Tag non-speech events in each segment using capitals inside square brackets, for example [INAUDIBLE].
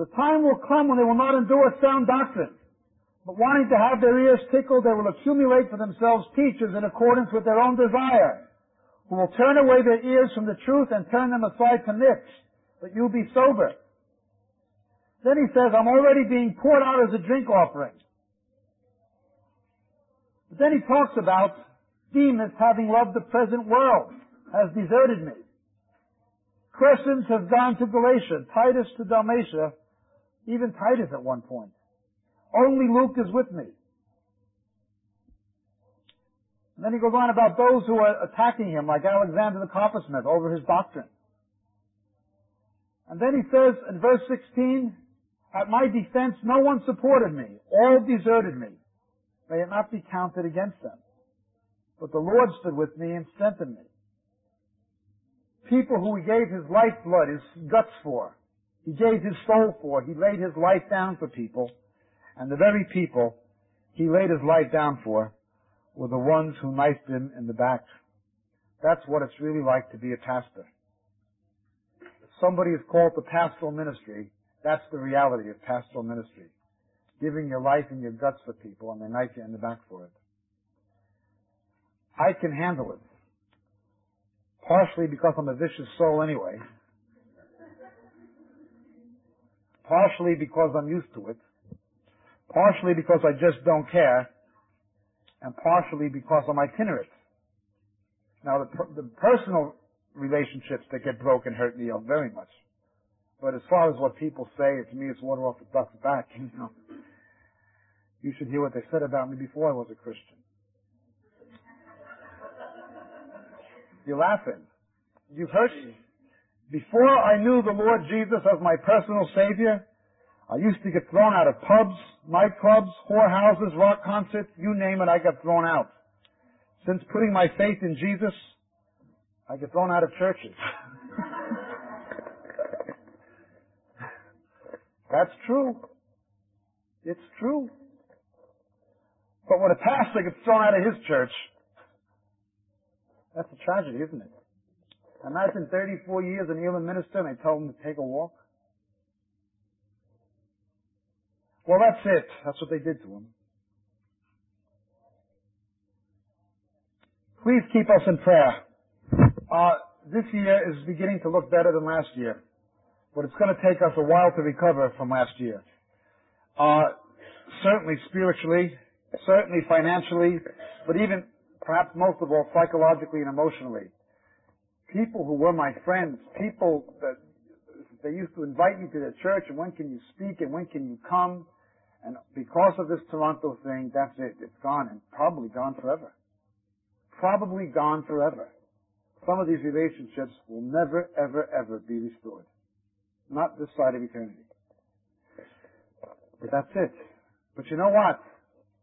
The time will come when they will not endure sound doctrine, but wanting to have their ears tickled, they will accumulate for themselves teachers in accordance with their own desire, who will turn away their ears from the truth and turn them aside to myths. But you be sober. Then he says, I'm already being poured out as a drink offering. But then he talks about Demas having loved the present world, has deserted me. Crescens has gone to Galatia, Titus to Dalmatia, even Titus at one point. Only Luke is with me. And then he goes on about those who are attacking him, like Alexander the coppersmith, over his doctrine. And then he says in verse 16, At my defense no one supported me, all deserted me. May it not be counted against them. But the Lord stood with me and strengthened me. People who he gave his lifeblood, his guts for, he gave his soul for, he laid his life down for people, and the very people he laid his life down for were the ones who knifed him in the back. That's what it's really like to be a pastor. If somebody is called to pastoral ministry, that's the reality of pastoral ministry. Giving your life and your guts for people and they knife you in the back for it. I can handle it. Partially because I'm a vicious soul anyway. Partially because I'm used to it. Partially because I just don't care. And partially because I'm itinerant. Now the, the personal relationships that get broken hurt me very much. But as far as what people say, to me it's water off the duck's back, [LAUGHS] you know. You should hear what they said about me before I was a Christian. You're laughing. You've heard. Before I knew the Lord Jesus as my personal Savior, I used to get thrown out of pubs, nightclubs, whorehouses, rock concerts, you name it, I got thrown out. Since putting my faith in Jesus, I get thrown out of churches. [LAUGHS] That's true. It's true. But when a pastor gets thrown out of his church, that's a tragedy, isn't it? Imagine 34 years in a minister and they tell him to take a walk. Well, that's it. That's what they did to him. Please keep us in prayer. Uh, this year is beginning to look better than last year, but it's going to take us a while to recover from last year. Uh, certainly spiritually, certainly financially, but even perhaps most of all psychologically and emotionally. People who were my friends, people that they used to invite me to their church and when can you speak and when can you come? And because of this Toronto thing, that's it. It's gone and probably gone forever. Probably gone forever. Some of these relationships will never, ever, ever be restored. Not this side of eternity. But that's it. But you know what?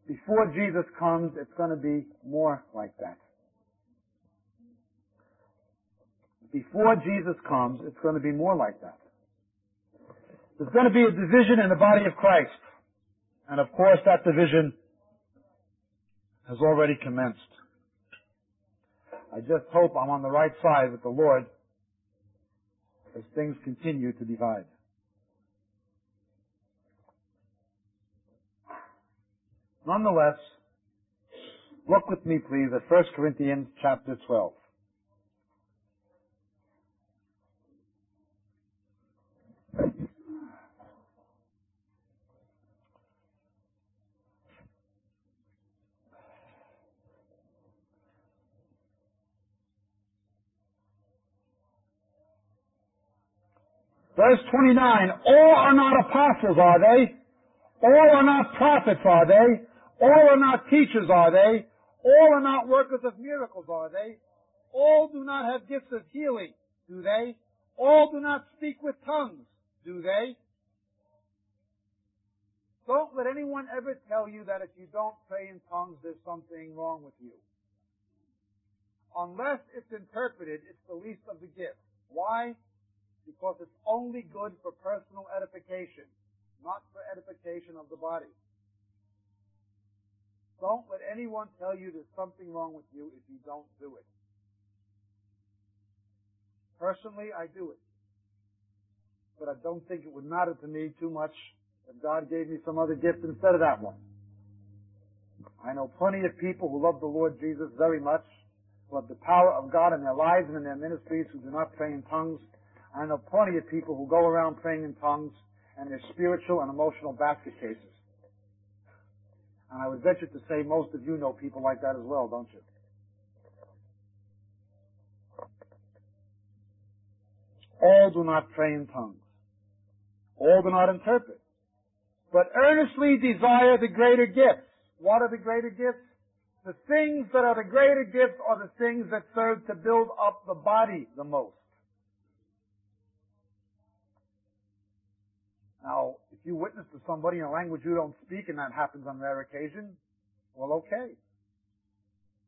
Before Jesus comes, it's going to be more like that. Before Jesus comes, it's going to be more like that. There's going to be a division in the body of Christ. And of course, that division has already commenced. I just hope I'm on the right side with the Lord as things continue to divide. Nonetheless, look with me please at 1 Corinthians chapter 12. Verse 29, all are not apostles, are they? All are not prophets, are they? All are not teachers, are they? All are not workers of miracles, are they? All do not have gifts of healing, do they? All do not speak with tongues, do they? Don't let anyone ever tell you that if you don't pray in tongues, there's something wrong with you. Unless it's interpreted, it's the least of the gifts. Why? Because it's only good for personal edification, not for edification of the body. Don't let anyone tell you there's something wrong with you if you don't do it. Personally, I do it. but I don't think it would matter to me too much if God gave me some other gift instead of that one. I know plenty of people who love the Lord Jesus very much, who have the power of God in their lives and in their ministries, who do not pray in tongues. I know plenty of people who go around praying in tongues and they're spiritual and emotional basket cases. And I would venture to say most of you know people like that as well, don't you? All do not pray in tongues. All do not interpret. But earnestly desire the greater gifts. What are the greater gifts? The things that are the greater gifts are the things that serve to build up the body the most. Now, if you witness to somebody in a language you don't speak and that happens on rare occasion, well, okay.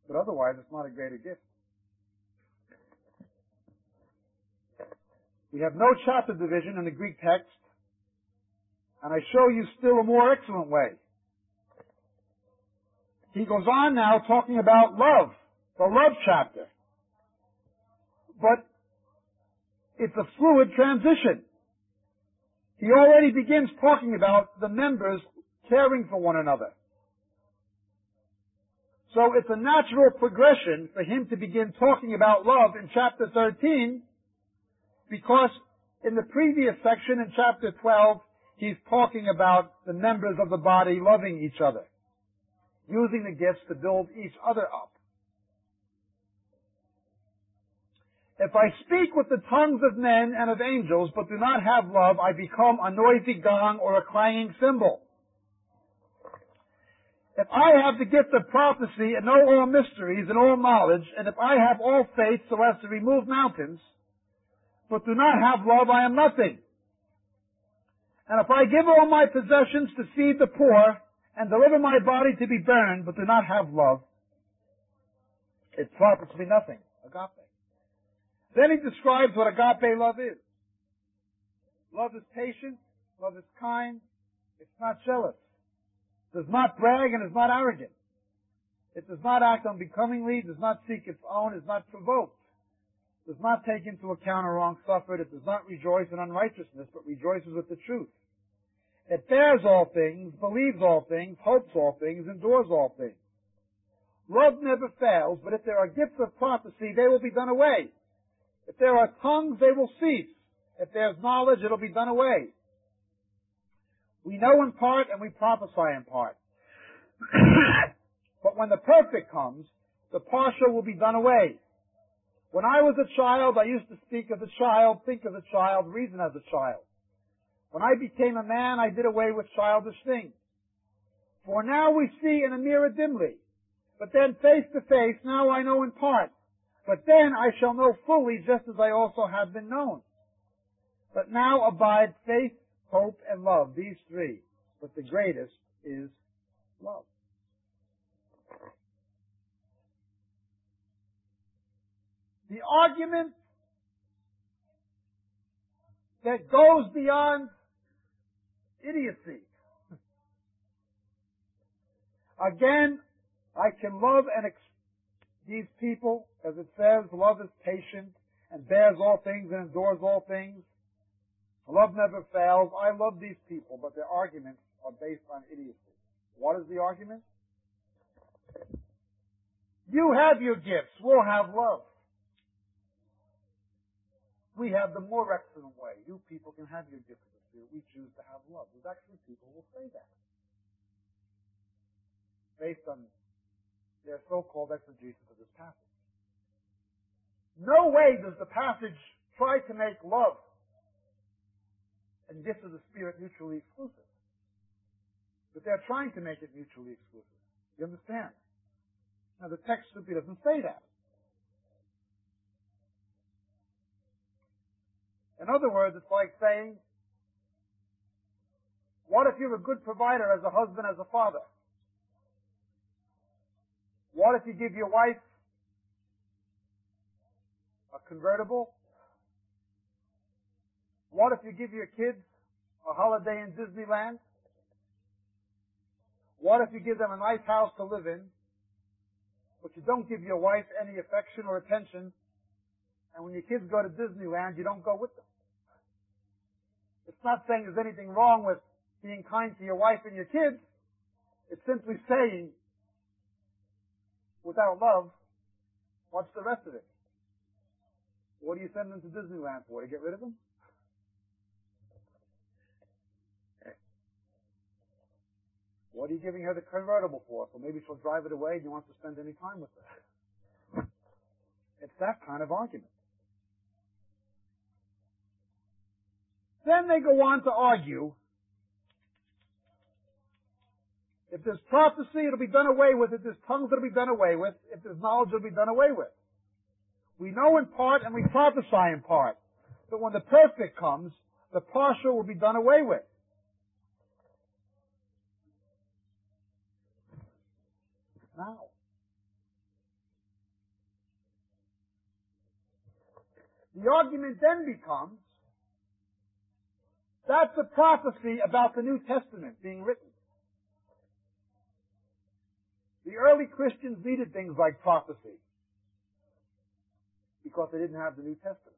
But otherwise, it's not a greater gift. We have no chapter division in the Greek text, and I show you still a more excellent way. He goes on now talking about love, the love chapter. But it's a fluid transition. He already begins talking about the members caring for one another. So it's a natural progression for him to begin talking about love in chapter 13 because in the previous section in chapter 12, he's talking about the members of the body loving each other, using the gifts to build each other up. If I speak with the tongues of men and of angels, but do not have love, I become a noisy gong or a clanging cymbal. If I have the gift of prophecy and know all mysteries and all knowledge, and if I have all faith so as to remove mountains, but do not have love, I am nothing. And if I give all my possessions to feed the poor, and deliver my body to be burned, but do not have love, it profits me nothing. Agape. Then he describes what agape love is. Love is patient, love is kind, it's not jealous, does not brag, and is not arrogant. It does not act unbecomingly, does not seek its own, is not provoked does not take into account a wrong suffered. It does not rejoice in unrighteousness, but rejoices with the truth. It bears all things, believes all things, hopes all things, endures all things. Love never fails, but if there are gifts of prophecy, they will be done away. If there are tongues, they will cease. If there's knowledge, it'll be done away. We know in part and we prophesy in part. [COUGHS] but when the perfect comes, the partial will be done away. When I was a child, I used to speak as a child, think as a child, reason as a child. When I became a man, I did away with childish things. For now we see in a mirror dimly, but then face to face, now I know in part. But then I shall know fully just as I also have been known. But now abide faith, hope, and love, these three. But the greatest is love. The argument that goes beyond idiocy. [LAUGHS] Again, I can love and ex- these people, as it says, love is patient and bears all things and endures all things. Love never fails. I love these people, but their arguments are based on idiocy. What is the argument? You have your gifts. We'll have love. We have the more excellent way. You people can have your gift of. We choose to have love. There's actually people who will say that. Based on their so-called exegesis of this passage. No way does the passage try to make love and gifts of the Spirit mutually exclusive. But they're trying to make it mutually exclusive. You understand? Now the text simply doesn't say that. In other words, it's like saying, what if you're a good provider as a husband, as a father? What if you give your wife a convertible? What if you give your kids a holiday in Disneyland? What if you give them a nice house to live in, but you don't give your wife any affection or attention, and when your kids go to Disneyland, you don't go with them? It's not saying there's anything wrong with being kind to your wife and your kids. It's simply saying, without love, what's the rest of it? What do you send them to Disneyland for? To get rid of them? What are you giving her the convertible for? So maybe she'll drive it away and you want to spend any time with her. It's that kind of argument. Then they go on to argue if there's prophecy, it'll be done away with. If there's tongues, it'll be done away with. If there's knowledge, it'll be done away with. We know in part and we prophesy in part. But when the perfect comes, the partial will be done away with. Now, the argument then becomes that's a prophecy about the New Testament being written. The early Christians needed things like prophecy because they didn't have the New Testament.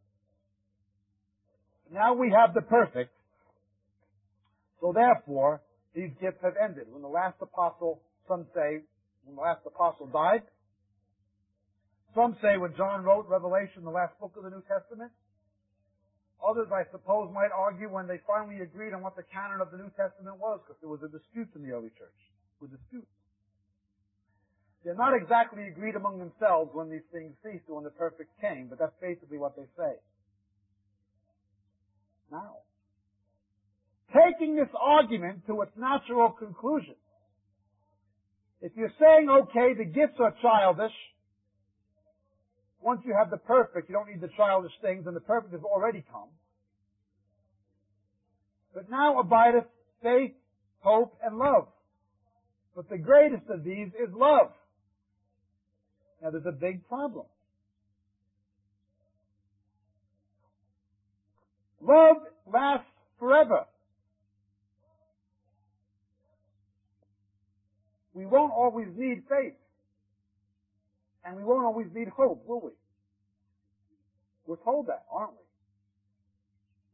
Now we have the perfect. So therefore, these gifts have ended. When the last apostle, some say, when the last apostle died, some say when John wrote Revelation, the last book of the New Testament, Others, I suppose, might argue when they finally agreed on what the canon of the New Testament was, because there was a dispute in the early church. With disputes. They're not exactly agreed among themselves when these things ceased or when the perfect came, but that's basically what they say. Now, taking this argument to its natural conclusion, if you're saying, okay, the gifts are childish, once you have the perfect, you don't need the childish things, and the perfect has already come. But now abideth faith, hope, and love. But the greatest of these is love. Now there's a big problem. Love lasts forever. We won't always need faith. And we won't always need hope, will we? We're told that, aren't we?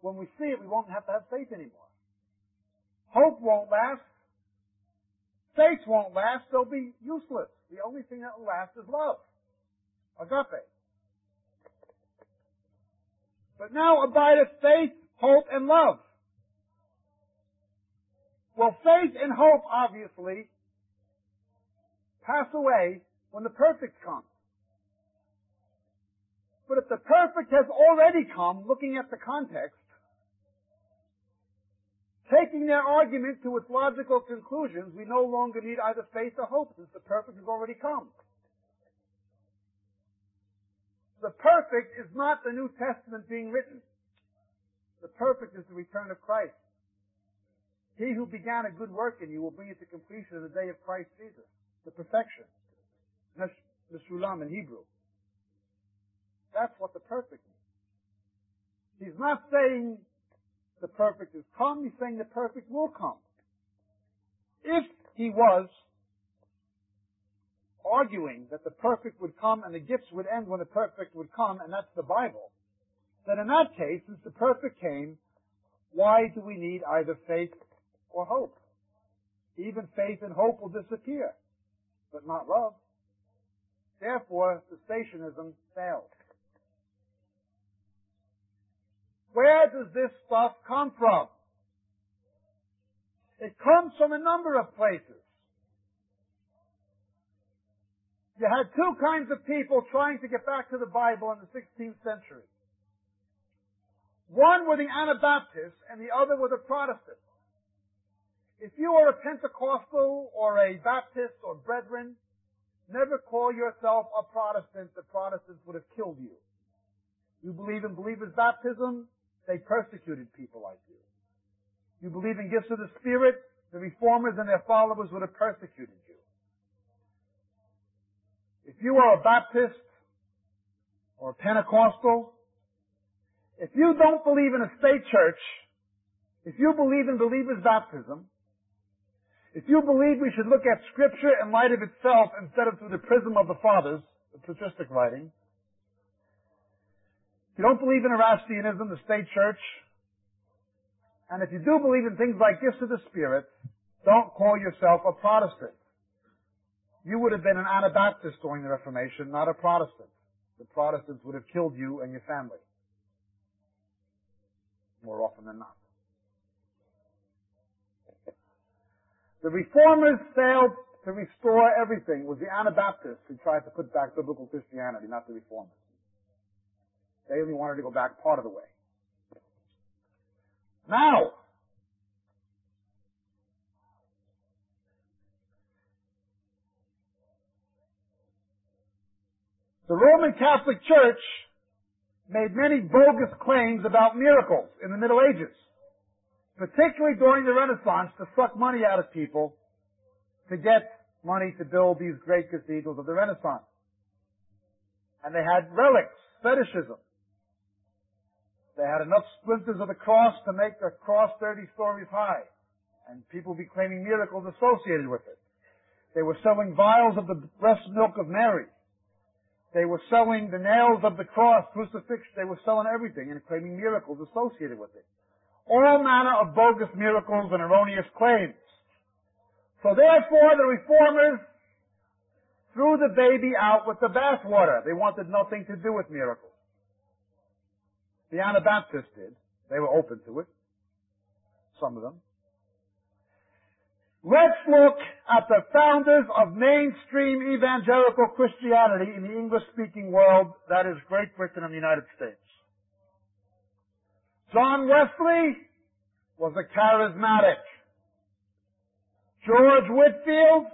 When we see it, we won't have to have faith anymore. Hope won't last. Faith won't last. They'll be useless. The only thing that will last is love. Agape. But now abideth faith, hope, and love. Well, faith and hope, obviously, pass away when the perfect comes. But if the perfect has already come, looking at the context, taking their argument to its logical conclusions, we no longer need either faith or hope since the perfect has already come. The perfect is not the New Testament being written. The perfect is the return of Christ. He who began a good work in you will bring it to completion in the day of Christ Jesus, the perfection. Meshulam in Hebrew. That's what the perfect means. He's not saying the perfect is come, he's saying the perfect will come. If he was arguing that the perfect would come and the gifts would end when the perfect would come, and that's the Bible, then in that case, since the perfect came, why do we need either faith or hope? Even faith and hope will disappear, but not love. Therefore, the cessationism fails. Where does this stuff come from? It comes from a number of places. You had two kinds of people trying to get back to the Bible in the 16th century. One were the Anabaptists and the other were the Protestants. If you are a Pentecostal or a Baptist or Brethren, Never call yourself a Protestant. The Protestants would have killed you. You believe in believers' baptism? They persecuted people like you. You believe in gifts of the Spirit? The reformers and their followers would have persecuted you. If you are a Baptist or a Pentecostal, if you don't believe in a state church, if you believe in believers' baptism, if you believe we should look at Scripture in light of itself instead of through the prism of the fathers, the patristic writing, if you don't believe in Erastianism, the state church, And if you do believe in things like gifts of the Spirit, don't call yourself a Protestant. You would have been an Anabaptist during the Reformation, not a Protestant. The Protestants would have killed you and your family. More often than not. The Reformers failed to restore everything. It was the Anabaptists who tried to put back biblical Christianity, not the Reformers. They only wanted to go back part of the way. Now, the Roman Catholic Church made many bogus claims about miracles in the Middle Ages, particularly during the Renaissance to suck money out of people to get money to build these great cathedrals of the Renaissance. And they had relics, fetishism. They had enough splinters of the cross to make a cross 30 stories high. And people be claiming miracles associated with it. They were selling vials of the breast milk of Mary. They were selling the nails of the cross, crucifix. They were selling everything and claiming miracles associated with it. All manner of bogus miracles and erroneous claims. So therefore the reformers threw the baby out with the bathwater. They wanted nothing to do with miracles. The Anabaptists did. They were open to it. Some of them. Let's look at the founders of mainstream evangelical Christianity in the English-speaking world, that is Great Britain and the United States. John Wesley was a charismatic. George Whitefield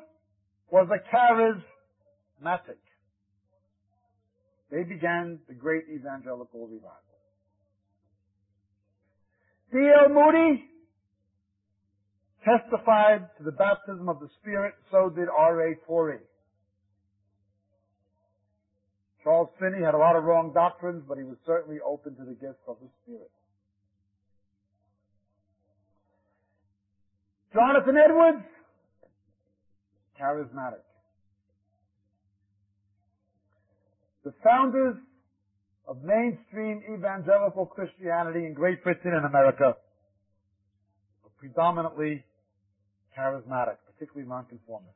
was a charismatic. They began the great evangelical revival. D.L. Moody testified to the baptism of the Spirit, so did R.A. Torrey. Charles Finney had a lot of wrong doctrines, but he was certainly open to the gifts of the Spirit. Jonathan Edwards, charismatic. The founders of mainstream evangelical Christianity in Great Britain and America were predominantly charismatic, particularly nonconformists.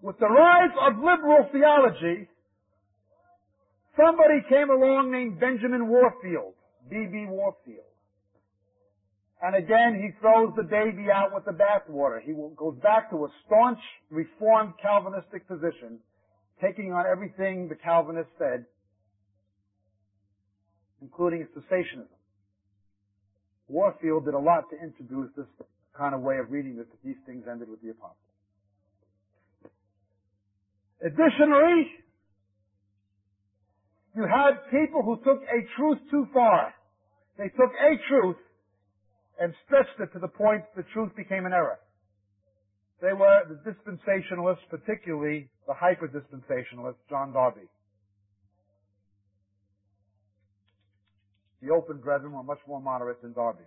With the rise of liberal theology, somebody came along named Benjamin Warfield, B.B. Warfield. And again, he throws the baby out with the bathwater. He goes back to a staunch, reformed Calvinistic position taking on everything the Calvinists said, including cessationism. Warfield did a lot to introduce this kind of way of reading that these things ended with the apostles. Additionally, you had people who took a truth too far. They took a truth and stretched it to the point the truth became an error. They were the dispensationalists, particularly the hyper-dispensationalist John Darby. The open brethren were much more moderate than Darby.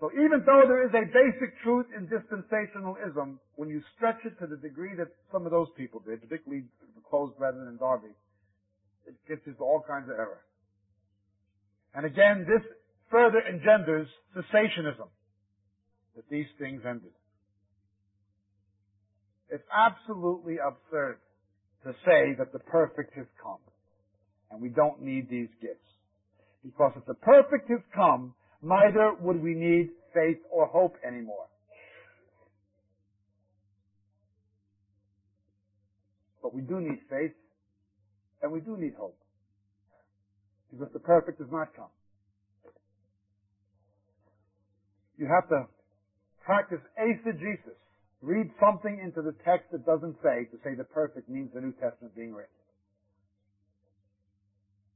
So even though there is a basic truth in dispensationalism, when you stretch it to the degree that some of those people did, particularly the closed brethren and Darby, it gets into all kinds of error. And again, this further engenders cessationism, that these things ended. It's absolutely absurd to say that the perfect has come and we don't need these gifts. Because if the perfect has come, neither would we need faith or hope anymore. But we do need faith and we do need hope. Because the perfect has not come. You have to practice eisegesis read something into the text that doesn't say to say the perfect means the New Testament being written.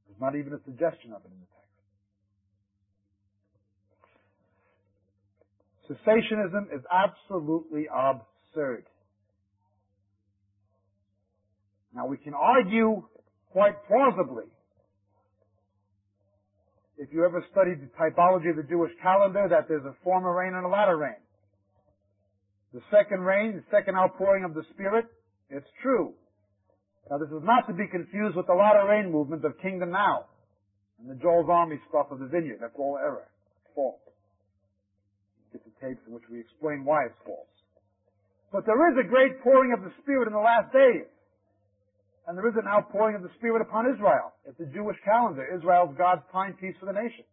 There's not even a suggestion of it in the text. Cessationism is absolutely absurd. Now we can argue quite plausibly. If you ever studied the typology of the Jewish calendar, that there's a former rain and a latter rain. The second rain, the second outpouring of the Spirit, it's true. Now this is not to be confused with the latter rain movement of kingdom now. And the Joel's Army stuff of the vineyard, that's all error. False. Get the tapes in which we explain why it's false. But there is a great pouring of the Spirit in the last days. And there is an outpouring of the Spirit upon Israel. It's the Jewish calendar. Israel's God's timepiece for the nation.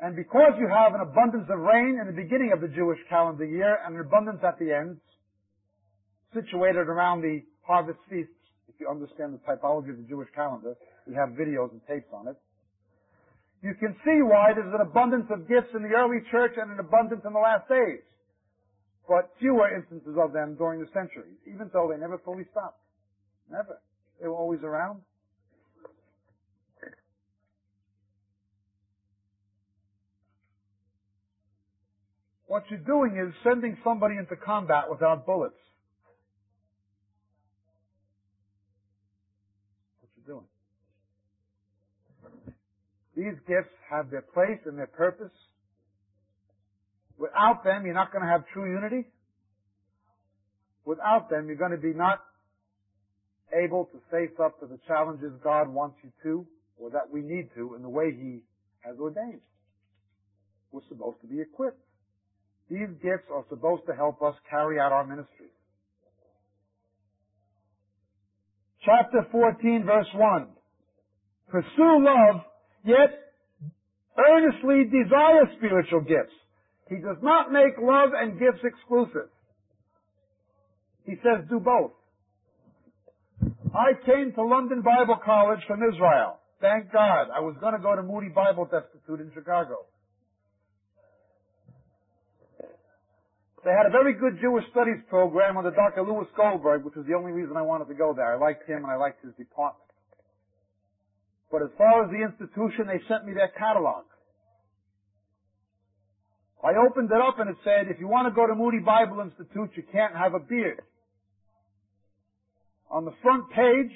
And because you have an abundance of rain in the beginning of the Jewish calendar year and an abundance at the end, situated around the harvest feasts, if you understand the typology of the Jewish calendar, we have videos and tapes on it. You can see why there's an abundance of gifts in the early church and an abundance in the last days but fewer instances of them during the centuries, even though they never fully stopped. Never. They were always around. What you're doing is sending somebody into combat without bullets. What you're doing. These gifts have their place and their purpose Without them, you're not going to have true unity. Without them, you're going to be not able to face up to the challenges God wants you to, or that we need to, in the way He has ordained. We're supposed to be equipped. These gifts are supposed to help us carry out our ministry. Chapter 14, verse 1. Pursue love, yet earnestly desire spiritual gifts he does not make love and gifts exclusive. He says do both. I came to London Bible College from Israel. Thank God. I was going to go to Moody Bible Institute in Chicago. They had a very good Jewish studies program under Dr. Louis Goldberg, which was the only reason I wanted to go there. I liked him and I liked his department. But as far as the institution, they sent me their catalog. I opened it up and it said, if you want to go to Moody Bible Institute, you can't have a beard. On the front page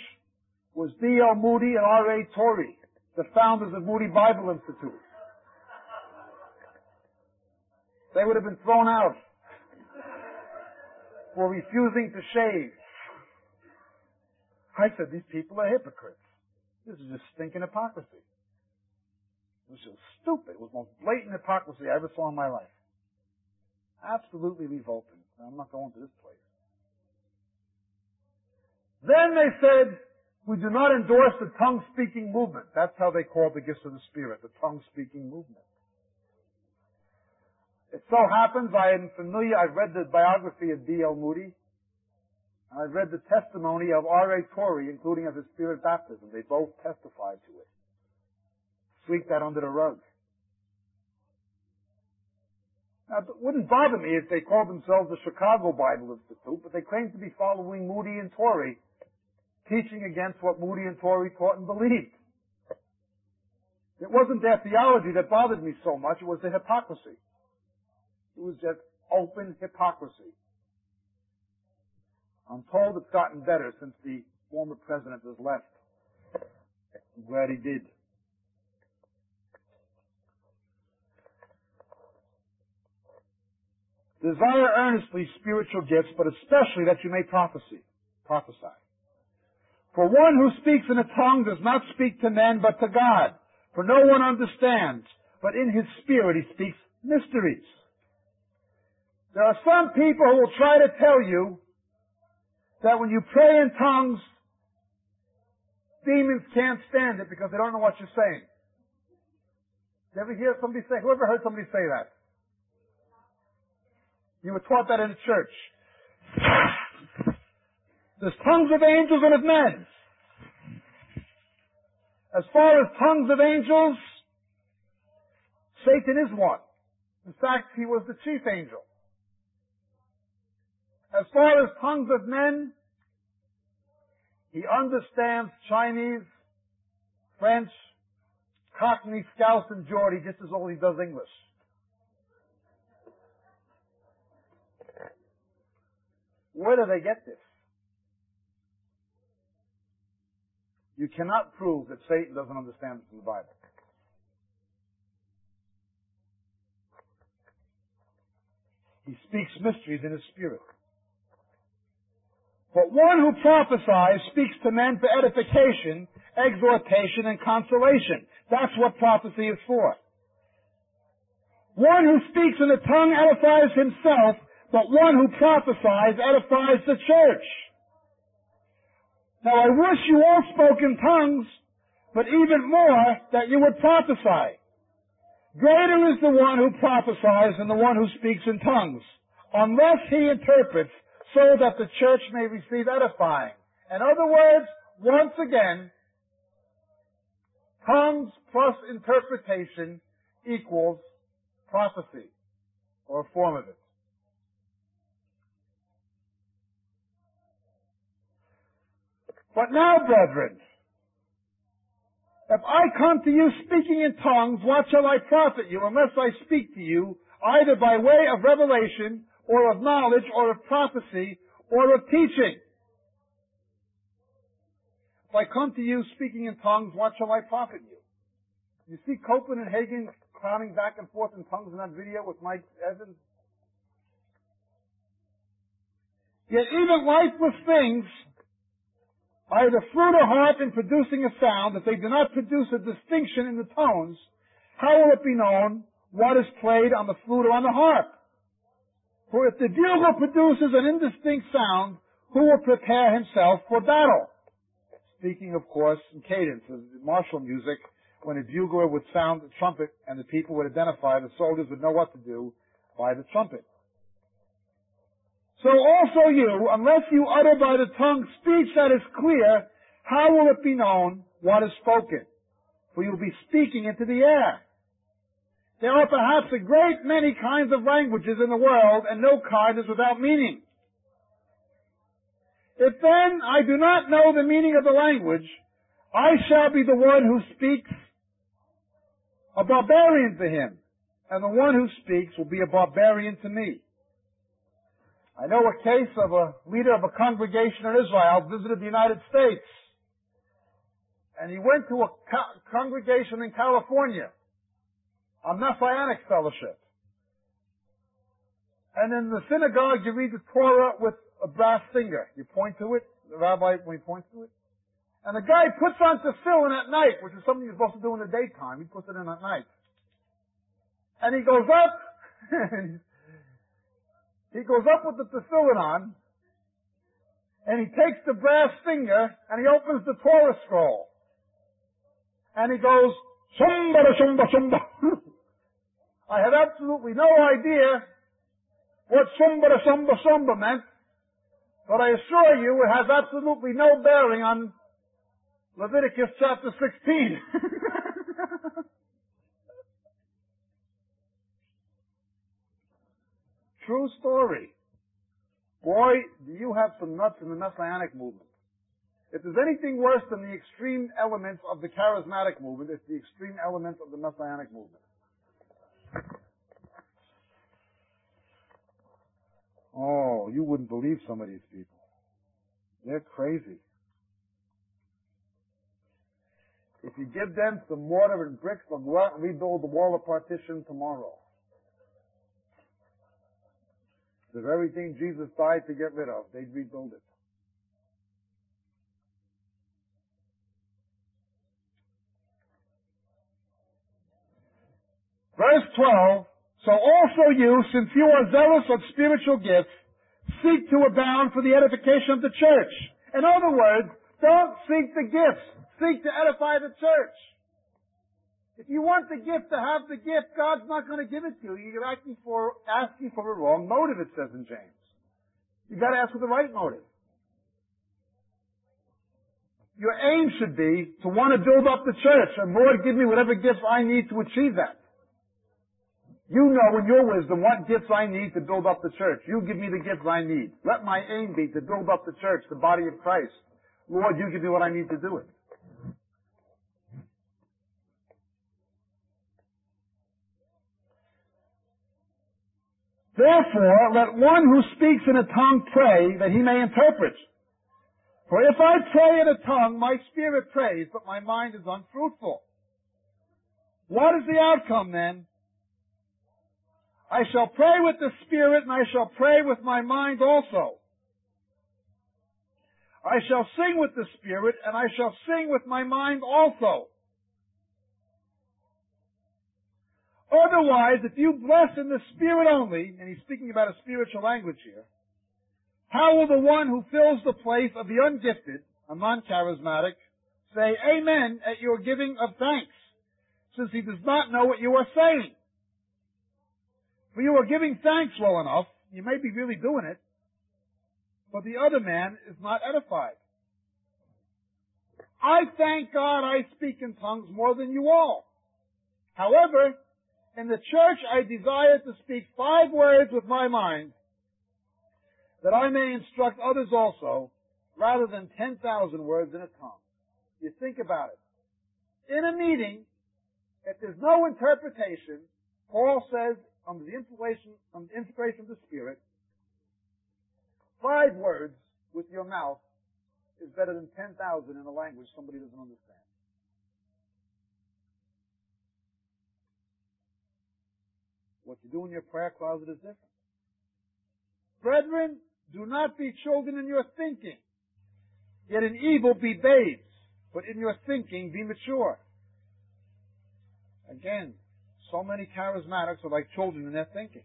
was D.L. Moody and R.A. Torrey, the founders of Moody Bible Institute. They would have been thrown out for refusing to shave. I said, these people are hypocrites. This is just stinking hypocrisy. It was just stupid. It was the most blatant hypocrisy I ever saw in my life. Absolutely revolting. I'm not going to this place. Then they said, we do not endorse the tongue-speaking movement. That's how they called the gifts of the Spirit, the tongue-speaking movement. It so happens I am familiar, I've read the biography of D.L. Moody, and I've read the testimony of R.A. Torrey, including of his spirit baptism. They both testified to it sweep that under the rug. Now, it wouldn't bother me if they called themselves the Chicago Bible Institute, but they claim to be following Moody and Torrey, teaching against what Moody and Torrey taught and believed. It wasn't their theology that bothered me so much, it was the hypocrisy. It was just open hypocrisy. I'm told it's gotten better since the former president has left. I'm glad he did. Desire earnestly spiritual gifts, but especially that you may prophesy. Prophesy. For one who speaks in a tongue does not speak to men, but to God. For no one understands, but in his spirit he speaks mysteries. There are some people who will try to tell you that when you pray in tongues, demons can't stand it because they don't know what you're saying. You ever hear somebody say, whoever heard somebody say that? You were taught that in the church. There's tongues of angels and of men. As far as tongues of angels, Satan is one. In fact, he was the chief angel. As far as tongues of men, he understands Chinese, French, Cockney, Scouse, and Geordie just as well he does English. Where do they get this? You cannot prove that Satan doesn't understand this in the Bible. He speaks mysteries in his spirit. But one who prophesies speaks to men for edification exhortation, and consolation. That's what prophecy is for. One who speaks in a tongue edifies himself, but one who prophesies edifies the church. Now I wish you all spoke in tongues, but even more that you would prophesy. Greater is the one who prophesies than the one who speaks in tongues, unless he interprets so that the church may receive edifying. In other words, once again, tongues plus interpretation equals prophecy, or a form of it. But now, brethren, if I come to you speaking in tongues, what shall I profit you unless I speak to you either by way of revelation or of knowledge or of prophecy or of teaching? If I come to you speaking in tongues, what shall I profit you? You see Copeland and Hagin crowning back and forth in tongues in that video with Mike Evans? Yet even lifeless things are the flute or harp in producing a sound, if they do not produce a distinction in the tones, how will it be known what is played on the flute or on the harp? For if the bugle produces an indistinct sound, who will prepare himself for battle? Speaking, of course, in cadence, of martial music, when a bugler would sound the trumpet and the people would identify, the soldiers would know what to do by the trumpet. So also you, unless you utter by the tongue speech that is clear, how will it be known what is spoken? For you will be speaking into the air. There are perhaps a great many kinds of languages in the world, and no kind is without meaning. If then I do not know the meaning of the language, I shall be the one who speaks a barbarian to him, and the one who speaks will be a barbarian to me. I know a case of a leader of a congregation in Israel visited the United States. And he went to a co- congregation in California, a Messianic fellowship. And in the synagogue, you read the Torah with a brass finger. You point to it, the rabbi, when he points to it. And the guy puts on tefillin at night, which is something you're supposed to do in the daytime. He puts it in at night. And he goes up, [LAUGHS] He goes up with the tefillin on, and he takes the brass finger, and he opens the Torah scroll. And he goes, Shumba Shumba Shumba. [LAUGHS] I had absolutely no idea what Shumba Shumba Shumba meant, but I assure you it has absolutely no bearing on Leviticus chapter 16. [LAUGHS] True story. Boy, do you have some nuts in the Messianic movement. If there's anything worse than the extreme elements of the charismatic movement, it's the extreme elements of the Messianic movement. Oh, you wouldn't believe some of these people. They're crazy. If you give them some mortar and bricks, they'll go out and rebuild the wall of partition tomorrow. The very thing Jesus died to get rid of, they'd rebuild it. Verse 12, so also you, since you are zealous of spiritual gifts, seek to abound for the edification of the church. In other words, don't seek the gifts, seek to edify the church. If you want the gift to have the gift, God's not going to give it to you. You're asking for, asking for a wrong motive, it says in James. You've got to ask with the right motive. Your aim should be to want to build up the church, and Lord, give me whatever gifts I need to achieve that. You know in your wisdom what gifts I need to build up the church. You give me the gifts I need. Let my aim be to build up the church, the body of Christ. Lord, you give me what I need to do it. Therefore, let one who speaks in a tongue pray that he may interpret. For if I pray in a tongue, my spirit prays, but my mind is unfruitful. What is the outcome then? I shall pray with the spirit and I shall pray with my mind also. I shall sing with the Spirit, and I shall sing with my mind also. Otherwise, if you bless in the Spirit only, and he's speaking about a spiritual language here, how will the one who fills the place of the ungifted, a non-charismatic, say amen at your giving of thanks, since he does not know what you are saying? For you are giving thanks well enough, you may be really doing it, but the other man is not edified. I thank God I speak in tongues more than you all. However, in the church I desire to speak five words with my mind, that I may instruct others also, rather than 10,000 words in a tongue. You think about it. In a meeting, if there's no interpretation, Paul says, under the inspiration, under the inspiration of the Spirit, five words with your mouth is better than 10,000 in a language somebody doesn't understand. What you do in your prayer closet is different. Brethren, do not be children in your thinking. Yet in evil be babes, but in your thinking be mature. Again, so many charismatics are like children in their thinking.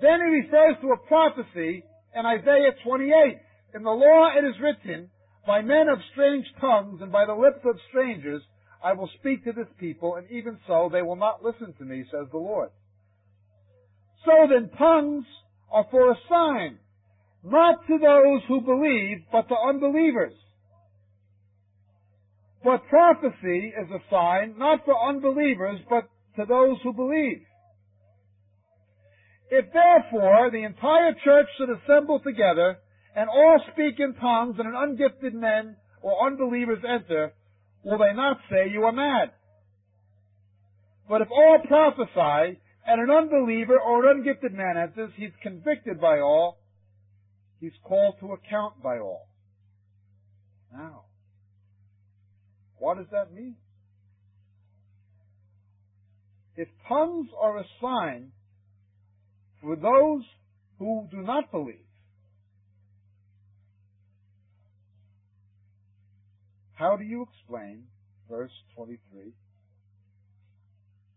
Then he refers to a prophecy in Isaiah 28. In the law it is written, by men of strange tongues and by the lips of strangers I will speak to this people, and even so they will not listen to me, says the Lord. So then tongues are for a sign, not to those who believe, but to unbelievers. But prophecy is a sign, not for unbelievers, but to those who believe. If therefore the entire church should assemble together, and all speak in tongues, and an ungifted men or unbelievers enter, will they not say you are mad? But if all prophesy, and an unbeliever or an ungifted man enters, he's convicted by all, he's called to account by all. Now, what does that mean? If tongues are a sign for those who do not believe, how do you explain verse 23?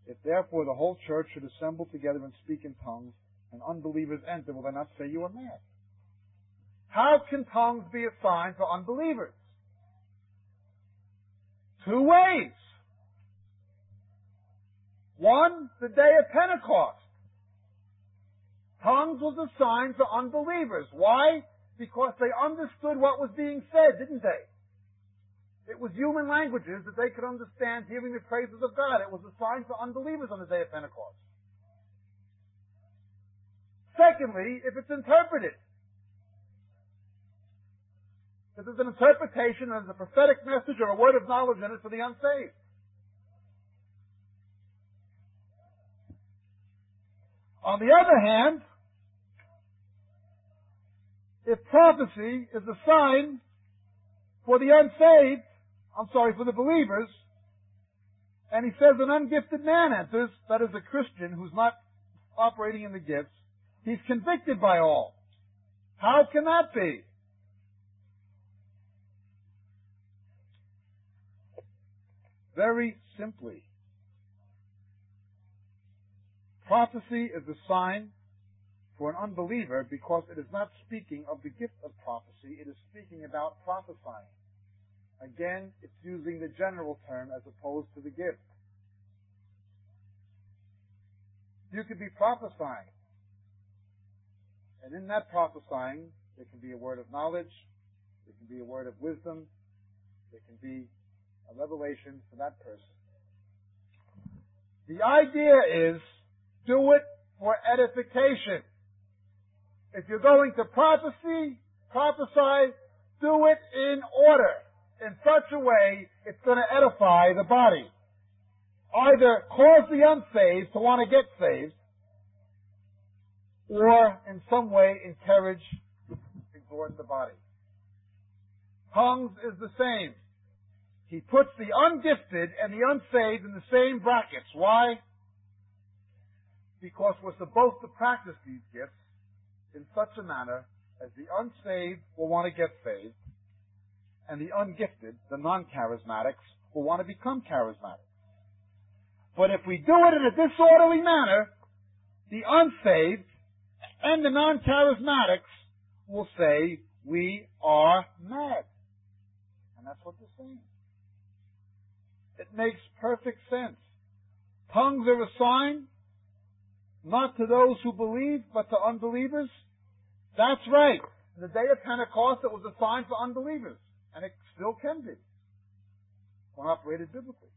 If therefore the whole church should assemble together and speak in tongues, and unbelievers enter, will they not say you are mad? How can tongues be a sign for unbelievers? Two ways. One, the day of Pentecost. Tongues was a sign for unbelievers. Why? Because they understood what was being said, didn't they? It was human languages that they could understand hearing the praises of God. It was a sign for unbelievers on the day of Pentecost. Secondly, if it's interpreted. If there's an interpretation and there's a prophetic message or a word of knowledge in it for the unsaved. On the other hand, if prophecy is a sign for the unsaved, I'm sorry, for the believers, and he says an ungifted man enters, that is a Christian who's not operating in the gifts, he's convicted by all. How can that be? Very simply, prophecy is a sign for an unbeliever because it is not speaking of the gift of prophecy, it is speaking about prophesying. Again, it's using the general term as opposed to the gift. You could be prophesying. And in that prophesying, there can be a word of knowledge, there can be a word of wisdom, there can be revelation for that person. The idea is do it for edification. If you're going to prophecy, prophesy, do it in order in such a way it's going to edify the body. Either cause the unsaved to want to get saved, or in some way encourage, exhort the body. Tongues is the same. He puts the ungifted and the unsaved in the same brackets. Why? Because we're supposed to practice these gifts in such a manner as the unsaved will want to get saved, and the ungifted, the non-charismatics, will want to become charismatic. But if we do it in a disorderly manner, the unsaved and the non-charismatics will say, we are mad. And that's what they're saying. Makes perfect sense. Tongues are a sign, not to those who believe, but to unbelievers. That's right. The day of Pentecost, it was a sign for unbelievers. And it still can be. When operated biblically.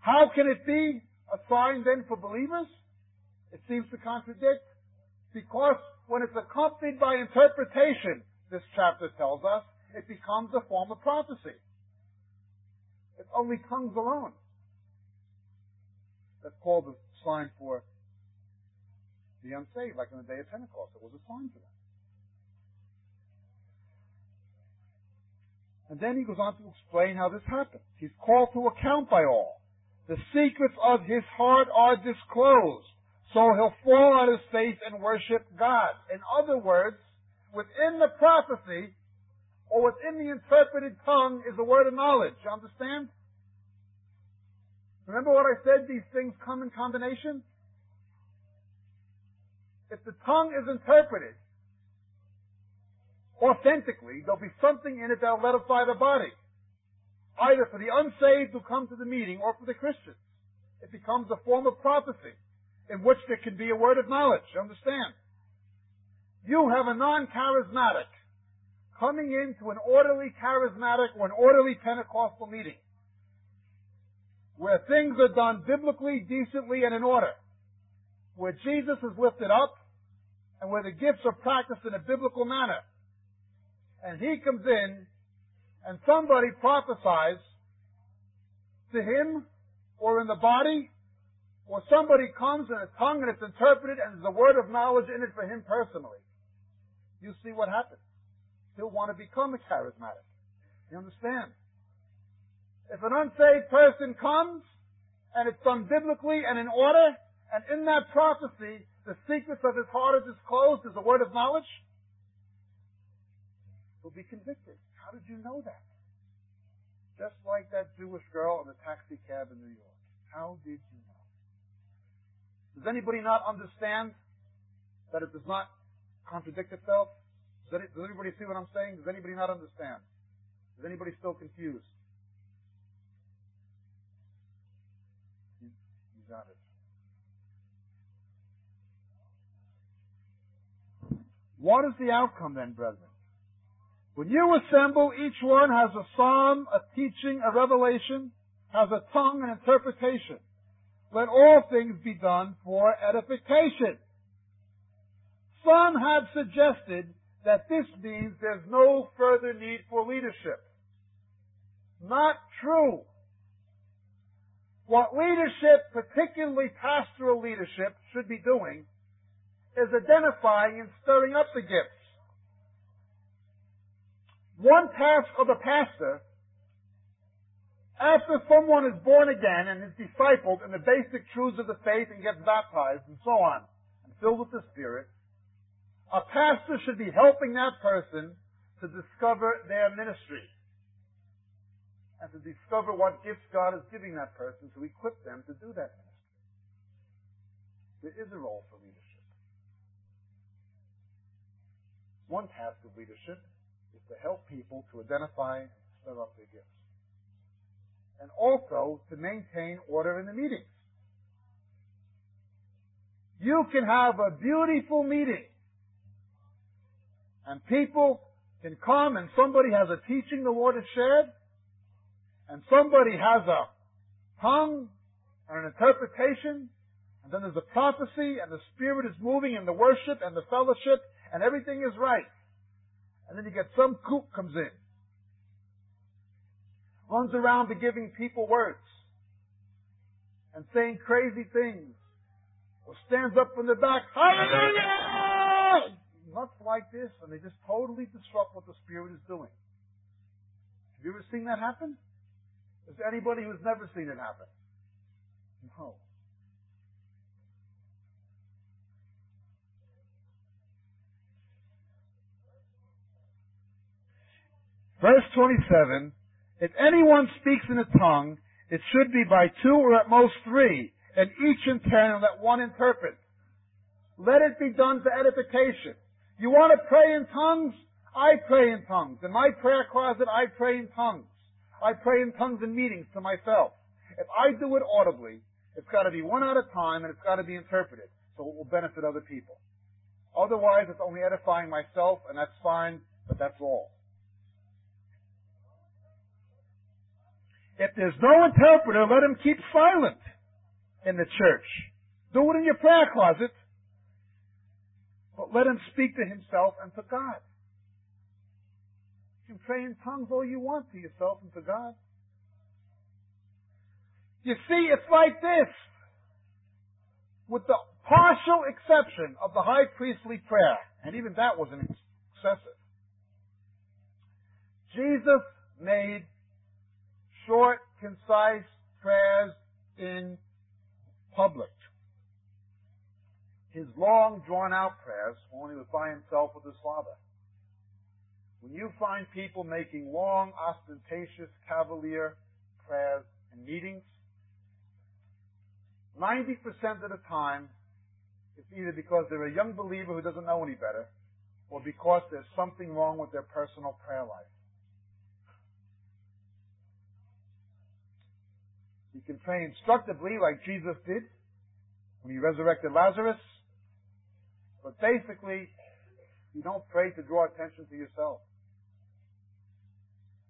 How can it be a sign then for believers? It seems to contradict. Because when it's accompanied by interpretation, this chapter tells us, it becomes a form of prophecy. It's only tongues alone. That's called the sign for the unsaved, like in the day of Pentecost. It was a sign for them. And then he goes on to explain how this happens. He's called to account by all. The secrets of his heart are disclosed. So he'll fall on his face and worship God. In other words, within the prophecy, or within the interpreted tongue, is the word of knowledge. Understand? Remember what I said? These things come in combination? If the tongue is interpreted authentically, there'll be something in it that'll edify the body. Either for the unsaved who come to the meeting or for the Christians. It becomes a form of prophecy in which there can be a word of knowledge. Understand? You have a non-charismatic coming into an orderly charismatic or an orderly Pentecostal meeting where things are done biblically, decently, and in order, where Jesus is lifted up, and where the gifts are practiced in a biblical manner. And he comes in, and somebody prophesies to him, or in the body, or somebody comes in a tongue and it's interpreted and there's a word of knowledge in it for him personally. You see what happens. He'll want to become a charismatic. You understand? If an unsaved person comes and it's done biblically and in order, and in that prophecy, the secrets of his heart are disclosed as a word of knowledge, he'll be convicted. How did you know that? Just like that Jewish girl in the taxi cab in New York. How did you know? Does anybody not understand that it does not contradict itself? Does, anybody see what I'm saying? Does anybody not understand? Is anybody still confused? You, you got it. What is the outcome then, brethren? When you assemble, each one has a psalm, a teaching, a revelation, has a tongue, an interpretation let all things be done for edification. Some have suggested that this means there's no further need for leadership. Not true. What leadership, particularly pastoral leadership, should be doing is identifying and stirring up the gifts. One task of the pastor after someone is born again and is discipled in the basic truths of the faith and gets baptized and so on, and filled with the Spirit, a pastor should be helping that person to discover their ministry and to discover what gifts God is giving that person to equip them to do that ministry. There is a role for leadership. One task of leadership is to help people to identify and stir up their gifts and also to maintain order in the meetings. You can have a beautiful meeting and people can come and somebody has a teaching the Lord has shared and somebody has a tongue and an interpretation and then there's a prophecy and the Spirit is moving and the worship and the fellowship and everything is right. And then you get some kook comes in runs around to giving people words and saying crazy things or stands up from the back, hallelujah! nuts like this, and they just totally disrupt what the Spirit is doing. Have you ever seen that happen? Is there anybody who's never seen it happen? No. Verse 27, if anyone speaks in a tongue, it should be by two or at most three, and each in turn, let one interpret. Let it be done for edification. You want to pray in tongues? I pray in tongues. In my prayer closet, I pray in tongues. I pray in tongues in meetings to myself. If I do it audibly, it's got to be one at a time and it's got to be interpreted so it will benefit other people. Otherwise, it's only edifying myself and that's fine, but that's all. If there's no interpreter, let him keep silent in the church. Do it in your prayer closet, but let him speak to himself and to God. You can pray in tongues all you want to yourself and to God. You see, it's like this. With the partial exception of the high priestly prayer, and even that wasn't excessive. Jesus made short, concise prayers in public. His long, drawn out prayers when he was by himself with his Father. When you find people making long, ostentatious, cavalier prayers and meetings, 90% of the time, it's either because they're a young believer who doesn't know any better, or because there's something wrong with their personal prayer life. You can pray instructively like Jesus did when he resurrected Lazarus, but basically, you don't pray to draw attention to yourself.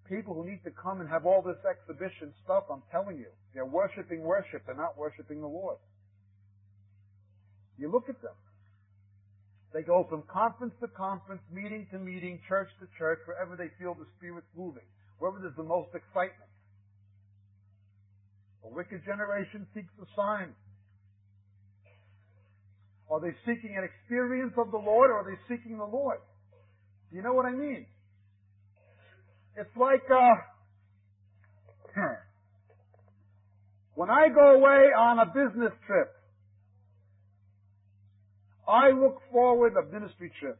People who need to come and have all this exhibition stuff, I'm telling you, they're worshiping worship. They're not worshiping the Lord. You look at them. They go from conference to conference, meeting to meeting, church to church, wherever they feel the Spirit's moving, wherever there's the most excitement. A wicked generation seeks a sign. Are they seeking an experience of the Lord or are they seeking the Lord? Do you know what I mean? It's like, uh, [LAUGHS] when I go away on a business trip, I look forward of ministry trips.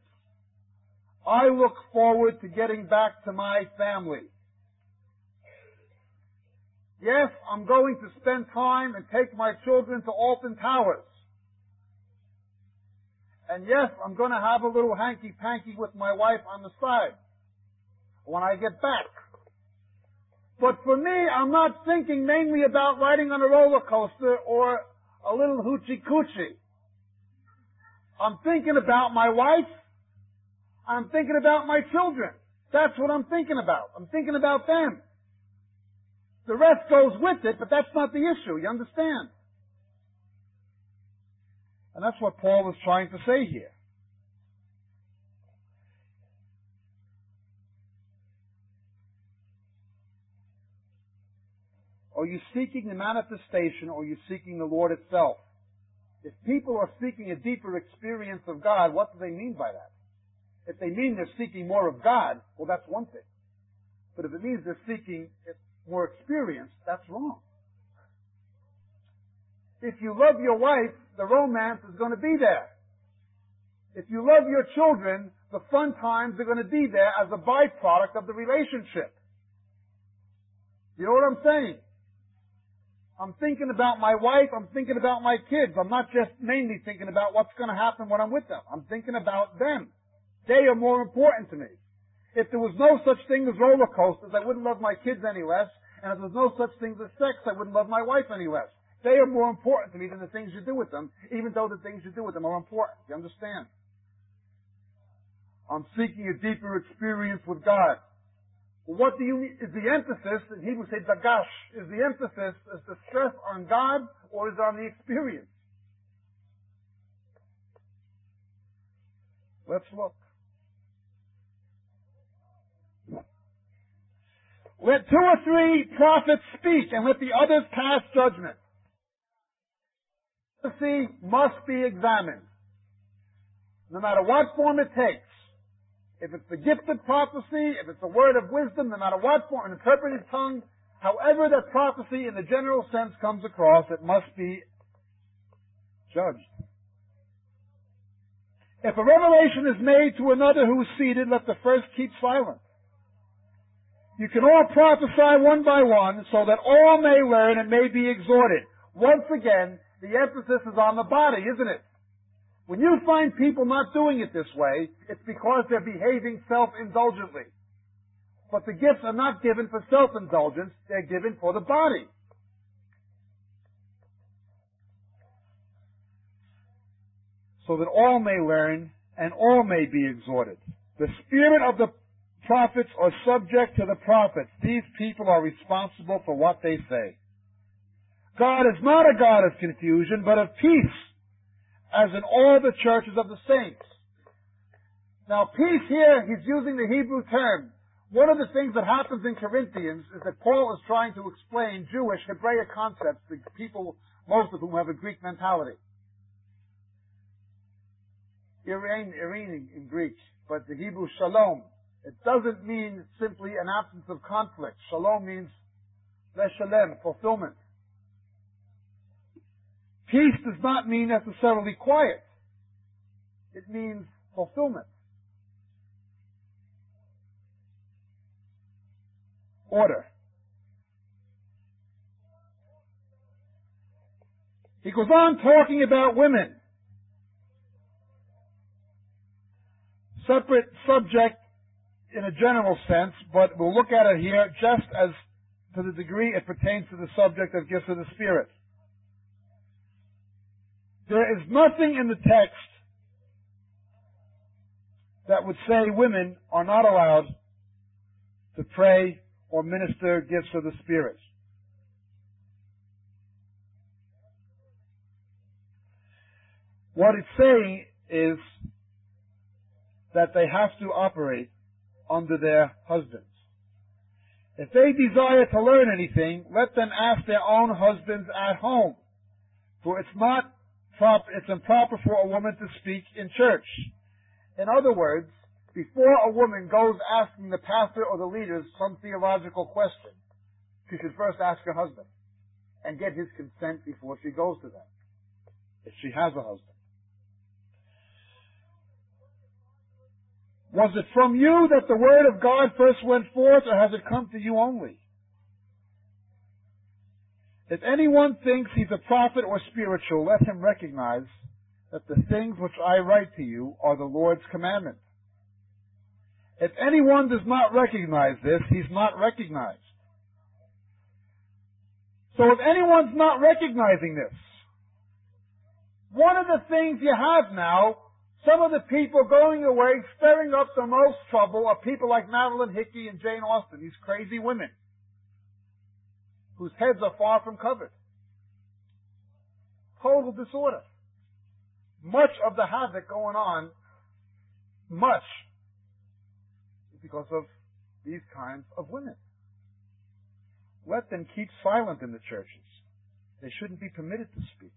I look forward to getting back to my family. Yes, I'm going to spend time and take my children to Alton Towers. And yes, I'm going to have a little hanky-panky with my wife on the side when I get back. But for me, I'm not thinking mainly about riding on a roller coaster or a little hoochie coochie. I'm thinking about my wife. I'm thinking about my children. That's what I'm thinking about. I'm thinking about them. The rest goes with it, but that's not the issue. You understand? And that's what Paul is trying to say here. Are you seeking the manifestation or are you seeking the Lord itself? If people are seeking a deeper experience of God, what do they mean by that? If they mean they're seeking more of God, well, that's one thing. But if it means they're seeking more experience, that's wrong. If you love your wife, the romance is going to be there. If you love your children, the fun times are going to be there as a byproduct of the relationship. You know what I'm saying? I'm thinking about my wife. I'm thinking about my kids. I'm not just mainly thinking about what's going to happen when I'm with them. I'm thinking about them. They are more important to me. If there was no such thing as roller coasters, I wouldn't love my kids any less. And if there's no such thing as sex, I wouldn't love my wife any less. They are more important to me than the things you do with them, even though the things you do with them are important. You understand? I'm seeking a deeper experience with God. What do you mean? Is the emphasis, in Hebrew say dagash, is the emphasis, is the stress on God or is on the experience? Let's look. Let two or three prophets speak and let the others pass judgment. Prophecy must be examined. No matter what form it takes. If it's the gift of prophecy, if it's a word of wisdom, no matter what form, an interpreted tongue, however that prophecy in the general sense comes across, it must be judged. If a revelation is made to another who is seated, let the first keep silent. You can all prophesy one by one so that all may learn and may be exhorted. Once again, the emphasis is on the body, isn't it? When you find people not doing it this way, it's because they're behaving self-indulgently. But the gifts are not given for self-indulgence, they're given for the body. So that all may learn and all may be exhorted. The spirit of the prophets are subject to the prophets. These people are responsible for what they say. God is not a God of confusion, but of peace, as in all the churches of the saints. Now, peace here, he's using the Hebrew term. One of the things that happens in Corinthians is that Paul is trying to explain Jewish, Hebraic concepts to people, most of whom have a Greek mentality. Irene, Irene in Greek, but the Hebrew shalom. It doesn't mean simply an absence of conflict. Shalom means leshalem, fulfillment. Peace does not mean necessarily quiet. It means fulfillment. Order. He goes on talking about women. Separate subject in a general sense, but we'll look at it here just as to the degree it pertains to the subject of gifts of the Spirit. There is nothing in the text that would say women are not allowed to pray or minister gifts of the Spirit. What it's saying is that they have to operate under their husbands. If they desire to learn anything, let them ask their own husbands at home. For it's not prop, it's improper for a woman to speak in church. In other words, before a woman goes asking the pastor or the leaders some theological question, she should first ask her husband and get his consent before she goes to them, if she has a husband. Was it from you that the word of God first went forth, or has it come to you only? If anyone thinks he's a prophet or spiritual, let him recognize that the things which I write to you are the Lord's commandment. If anyone does not recognize this, he's not recognized. So if anyone's not recognizing this, one of the things you have now, some of the people going away stirring up the most trouble are people like Marilyn Hickey and Jane Austen, these crazy women whose heads are far from covered. Total disorder. Much of the havoc going on, much, is because of these kinds of women. Let them keep silent in the churches. They shouldn't be permitted to speak.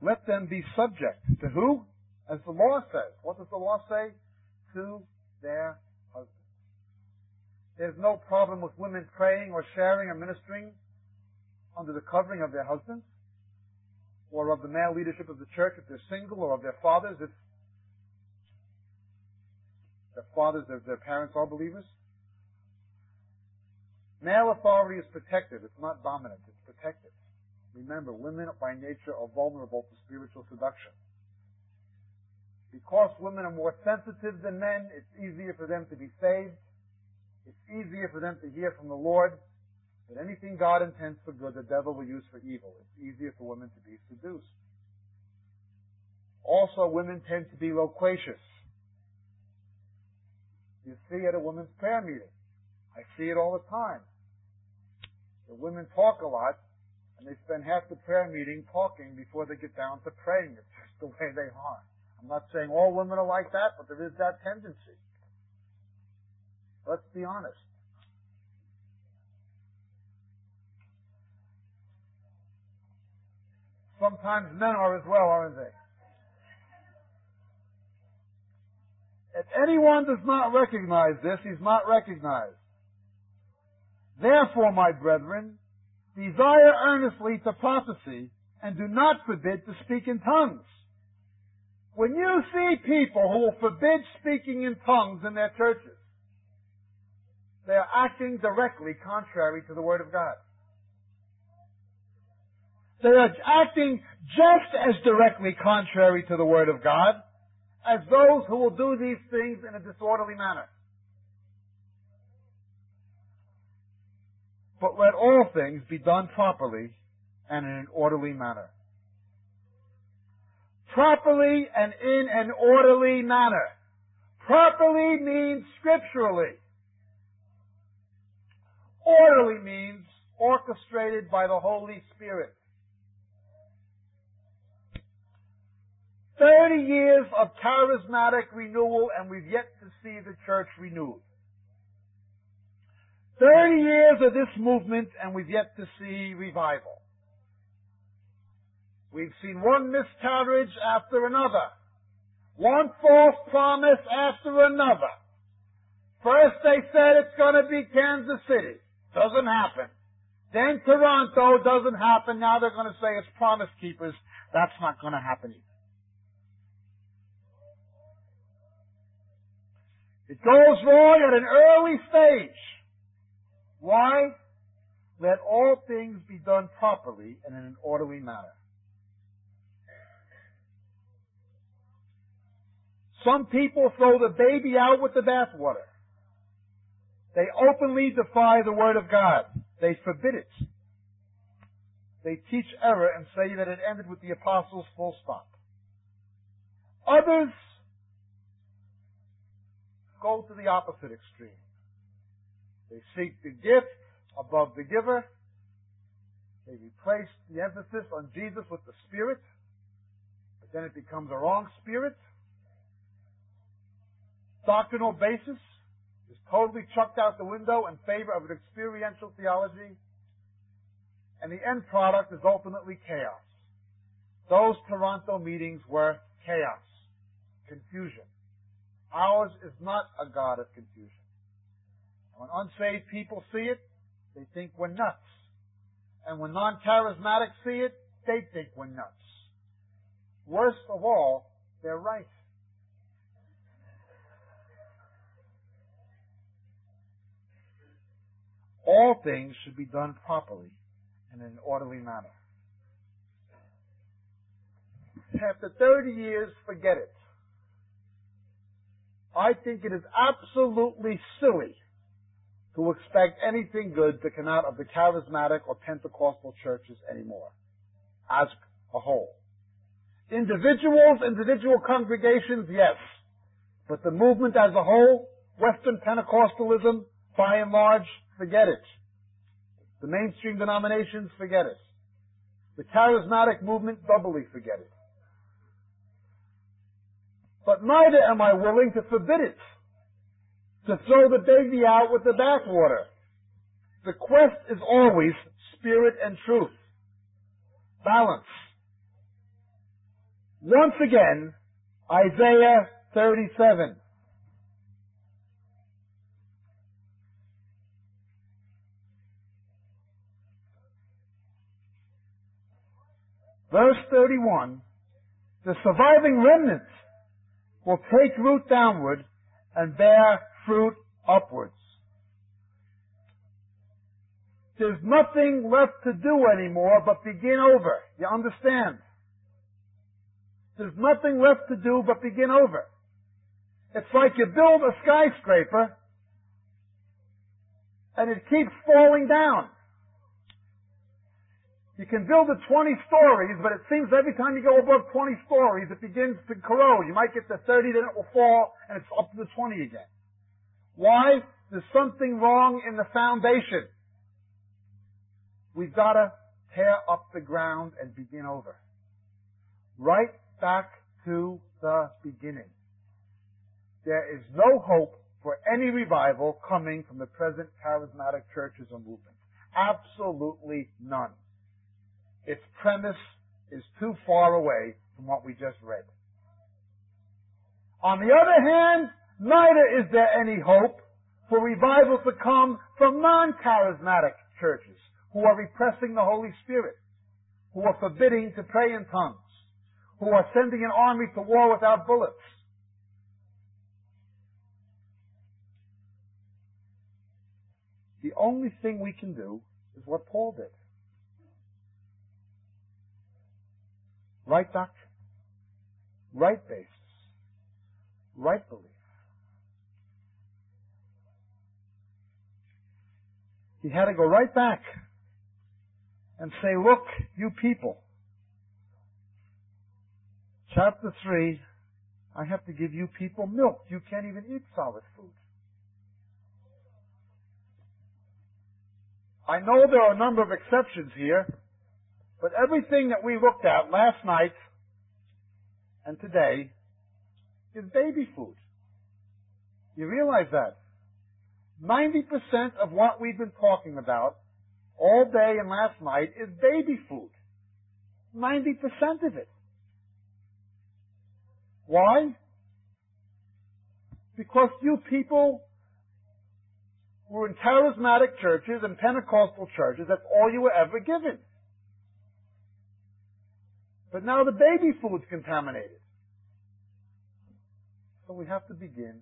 Let them be subject to who? As the law says. What does the law say? To their husbands. There's no problem with women praying or sharing or ministering under the covering of their husbands or of the male leadership of the church if they're single or of their fathers if their fathers, their, their parents are believers. Male authority is protective. It's not dominant. It's protective. Remember, women by nature are vulnerable to spiritual seduction. Because women are more sensitive than men, it's easier for them to be saved. It's easier for them to hear from the Lord. But anything God intends for good, the devil will use for evil. It's easier for women to be seduced. Also, women tend to be loquacious. You see at a women's prayer meeting. I see it all the time. The women talk a lot, and they spend half the prayer meeting talking before they get down to praying. It's just the way they are. I'm not saying all women are like that, but there is that tendency. Let's be honest. Sometimes men are as well, aren't they? If anyone does not recognize this, he's not recognized. Therefore, my brethren, desire earnestly to prophecy, and do not forbid to speak in tongues. When you see people who will forbid speaking in tongues in their churches, They are acting directly contrary to the Word of God. They are acting just as directly contrary to the Word of God as those who will do these things in a disorderly manner. But let all things be done properly and in an orderly manner. Properly and in an orderly manner. Properly means scripturally. Orderly means orchestrated by the Holy Spirit. Thirty years of charismatic renewal and we've yet to see the church renewed. Thirty years of this movement and we've yet to see revival. We've seen one miscarriage after another. One false promise after another. First they said it's to be Kansas City. Doesn't happen. Then Toronto doesn't happen. Now they're to say it's Promise Keepers. That's not to happen either. It goes wrong at an early stage. Why? Let all things be done properly and in an orderly manner. Some people throw the baby out with the bathwater. They openly defy the Word of God. They forbid it. They teach error and say that it ended with the apostles full stop. Others go to the opposite extreme. They seek the gift above the giver. They replace the emphasis on Jesus with the Spirit, but then it becomes a wrong spirit. Doctrinal basis is totally chucked out the window in favor of an experiential theology, and the end product is ultimately chaos. Those Toronto meetings were chaos, confusion. Ours is not a God of confusion. When unsaved people see it, they think we're nuts. And when non-charismatics see it, they think we're nuts. Worst of all, they're right. All things should be done properly and in an orderly manner. After 30 years, forget it. I think it is absolutely silly to expect anything good to come out of the charismatic or Pentecostal churches anymore, as a whole. Individuals, individual congregations, yes. But the movement as a whole, Western Pentecostalism, by and large, forget it. The mainstream denominations, forget it. The charismatic movement, doubly forget it. But neither am I willing to forbid it, to throw the baby out with the bathwater. The quest is always spirit and truth. Balance. Once again, Isaiah 37. Verse 31, the surviving remnants will take root downward and bear fruit upwards. There's nothing left to do anymore but begin over. You understand? There's nothing left to do but begin over. It's like you build a skyscraper and it keeps falling down. You can build it 20 stories, but it seems every time you go above 20 stories, it begins to corrode. You might get to 30, then it will fall, and it's up to the 20 again. Why? There's something wrong in the foundation. We've got to tear up the ground and begin over. Right back to the beginning. There is no hope for any revival coming from the present charismatic churches or movements. Absolutely none. Its premise is too far away from what we just read. On the other hand, neither is there any hope for revival to come from non-charismatic churches who are repressing the Holy Spirit, who are forbidding to pray in tongues, who are sending an army to war without bullets. The only thing we can do is what Paul did. Right doctrine, right basis, right belief. He had to go right back and say, look, you people, chapter 3, I have to give you people milk. You can't even eat solid food. I know there are a number of exceptions here, but everything that we looked at last night and today is baby food. You realize that? 90% of what we've been talking about all day and last night is baby food. 90% of it. Why? Because you people were in charismatic churches and Pentecostal churches. That's all you were ever given. But now the baby food's contaminated. So we have to begin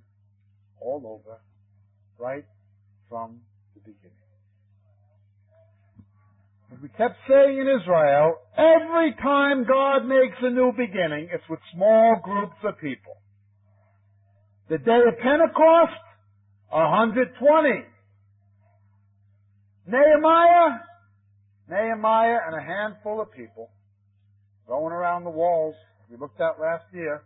all over, right from the beginning. As we kept saying in Israel, every time God makes a new beginning, it's with small groups of people. The day of Pentecost, 120. Nehemiah, Nehemiah and a handful of people going around the walls we looked at last year.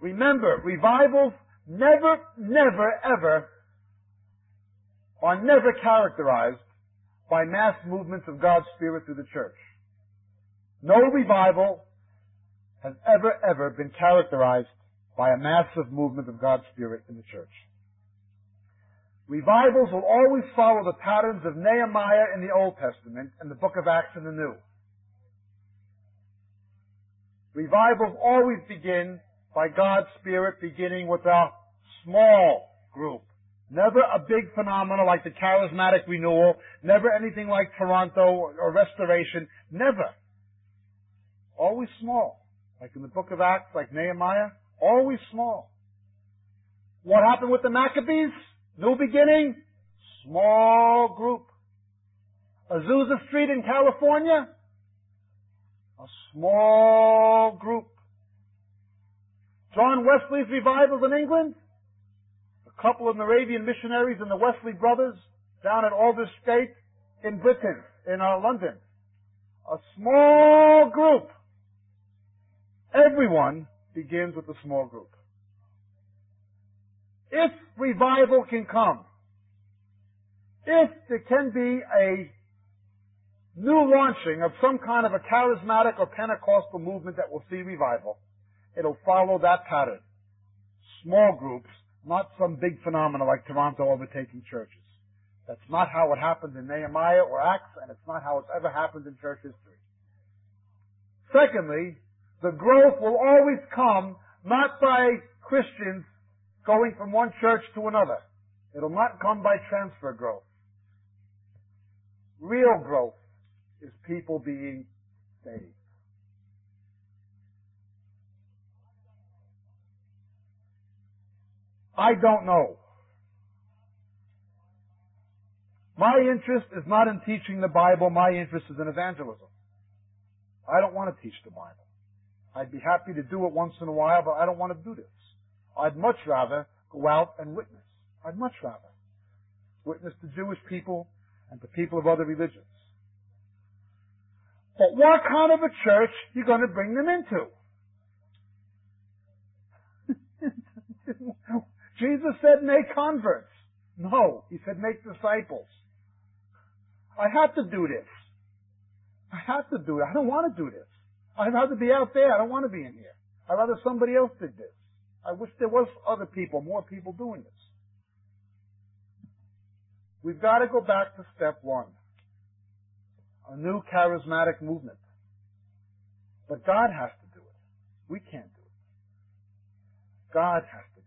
Remember, revivals never, never, ever are never characterized by mass movements of God's Spirit through the church. No revival has ever, ever been characterized by a massive movement of God's Spirit in the church. Revivals will always follow the patterns of Nehemiah in the Old Testament and the book of Acts in the New. Revivals always begin by God's Spirit beginning with a small group. Never a big phenomenon like the charismatic renewal. Never anything like Toronto or restoration. Never. Always small. Like in the book of Acts, like Nehemiah. Always small. What happened with the Maccabees? New beginning. Small group. Azusa Street in California. A small group. John Wesley's revivals in England a couple of Moravian missionaries and the Wesley brothers down at Aldersgate in Britain, in uh, London. A small group. Everyone begins with a small group. If revival can come, if there can be a new launching of some kind of a charismatic or Pentecostal movement that will see revival, it'll follow that pattern. Small groups not some big phenomena like Toronto overtaking churches. That's not how it happened in Nehemiah or Acts, and it's not how it's ever happened in church history. Secondly, the growth will always come not by Christians going from one church to another. It'll not come by transfer growth. Real growth is people being saved. I don't know. My interest is not in teaching the Bible. My interest is in evangelism. I don't want to teach the Bible. I'd be happy to do it once in a while, but I don't want to do this. I'd much rather go out and witness. I'd much rather witness to Jewish people and to people of other religions. But what kind of a church are you going to bring them into? [LAUGHS] Jesus said make converts. No, he said make disciples. I have to do this. I have to do it. I don't want to do this. I'd rather be out there. I don't want to be in here. I'd rather somebody else did this. I wish there was other people, more people doing this. We've got to go back to step one. A new charismatic movement. But God has to do it. We can't do it. God has to